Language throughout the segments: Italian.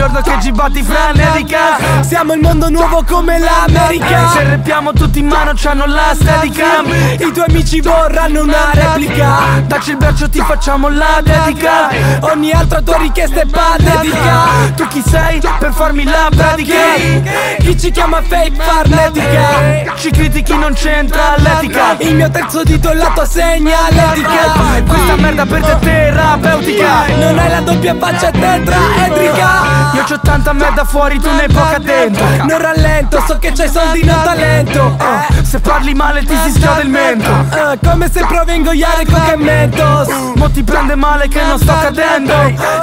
giorno che ci batti fra Nedica Siamo il mondo nuovo come l'America. Se rappiamo tutti in mano c'hanno la steadicam I tuoi amici vorranno una replica. Dacci il braccio ti facciamo la dedica. Ogni altra tua richiesta è patetica. Tu chi sei per farmi la pratica? Chi ci chiama fake farnetica Ci critichi non c'entra l'etica. Il mio terzo dito è la tua segnaletica. Questa merda per te terapeutica. Non hai la doppia faccia tetraedrica Io c'ho tanta merda fuori tu ne hai poca dentro. Non rallento, so che c'hai soldi non talento. Uh, Se parli male ti si schiode il mento. Uh, Come se provi a ingoiare coca e mentos Mo ti prende male che non sto cadendo.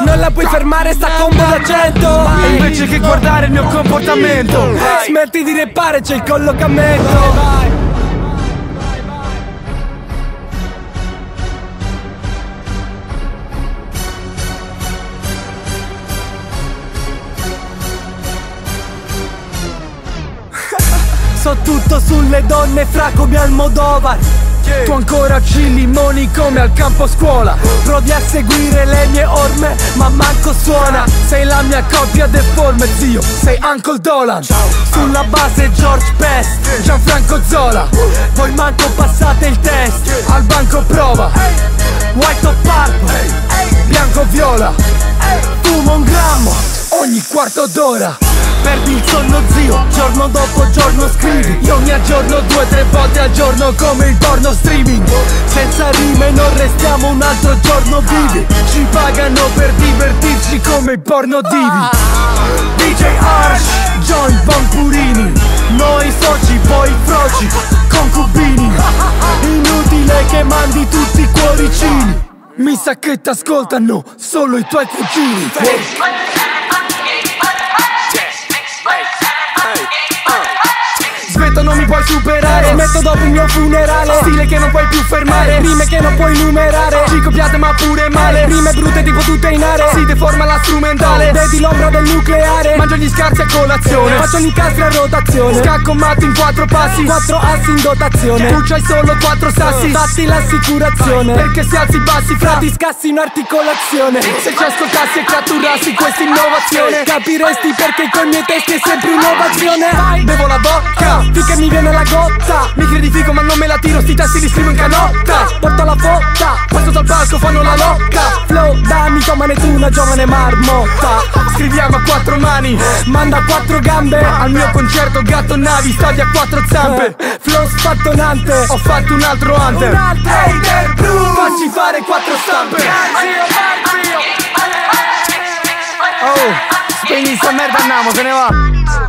Non la puoi fermare, sta combo da cento. E invece che guardare il mio comportamento. Smetti di repare, c'è il collocamento So tutto sulle donne fra come Almodovar. Tu ancora ci limoni come al campo scuola. Provi a seguire le mie orme ma manco suona. Sei la mia coppia deforme zio Sei Uncle Dolan. Sulla base George Best Gianfranco Zola. Poi manco passate il test Al banco prova. White o purple Bianco viola. Fumo un grammo Ogni quarto d'ora. Perdi il sonno zio Giorno dopo giorno scrivi. Io mi aggiorno due tre volte al giorno come il porno streaming. Senza rime non restiamo un altro giorno vivi. Ci pagano per divertirci come i porno divi. DJ Arsh, John Bonpurini Noi soci, poi froci, concubini. Inutile che mandi tutti i cuoricini. Mi sa che t'ascoltano solo i tuoi cugini superare. Smetto dopo il mio funerale. Stile che non puoi più fermare. Rime che non puoi numerare. Ci copiate ma pure male. Rime brutte tipo tutte in area Si deforma la strumentale. Vedi l'ombra del nucleare. Mangio gli scarsi a colazione. Faccio gli incastri a rotazione. Scacco matto in quattro passi. Quattro assi in dotazione. Tu c'hai solo quattro sassi. Fatti l'assicurazione. Perché se alzi i bassi fra Ti scassi in articolazione. Se ci ascoltassi e catturassi questa innovazione Capiresti perché con i miei testi è sempre innovazione Bevo la vodka Finché mi viene la gotta. Mi credi figo ma non me la tiro Sti testi li scrivo in canotta. Porto la fotta Passo dal palco fanno la locca. Flow da mitomane tu una giovane marmotta. Scriviamo a quattro mani Manda quattro gambe Al mio concerto gatto navi Stadio a quattro zampe. Flow spattonante Ho fatto un altro hunter. Un altro Hater Facci fare quattro stampe Oh Spegni sta merda andiamo se ne va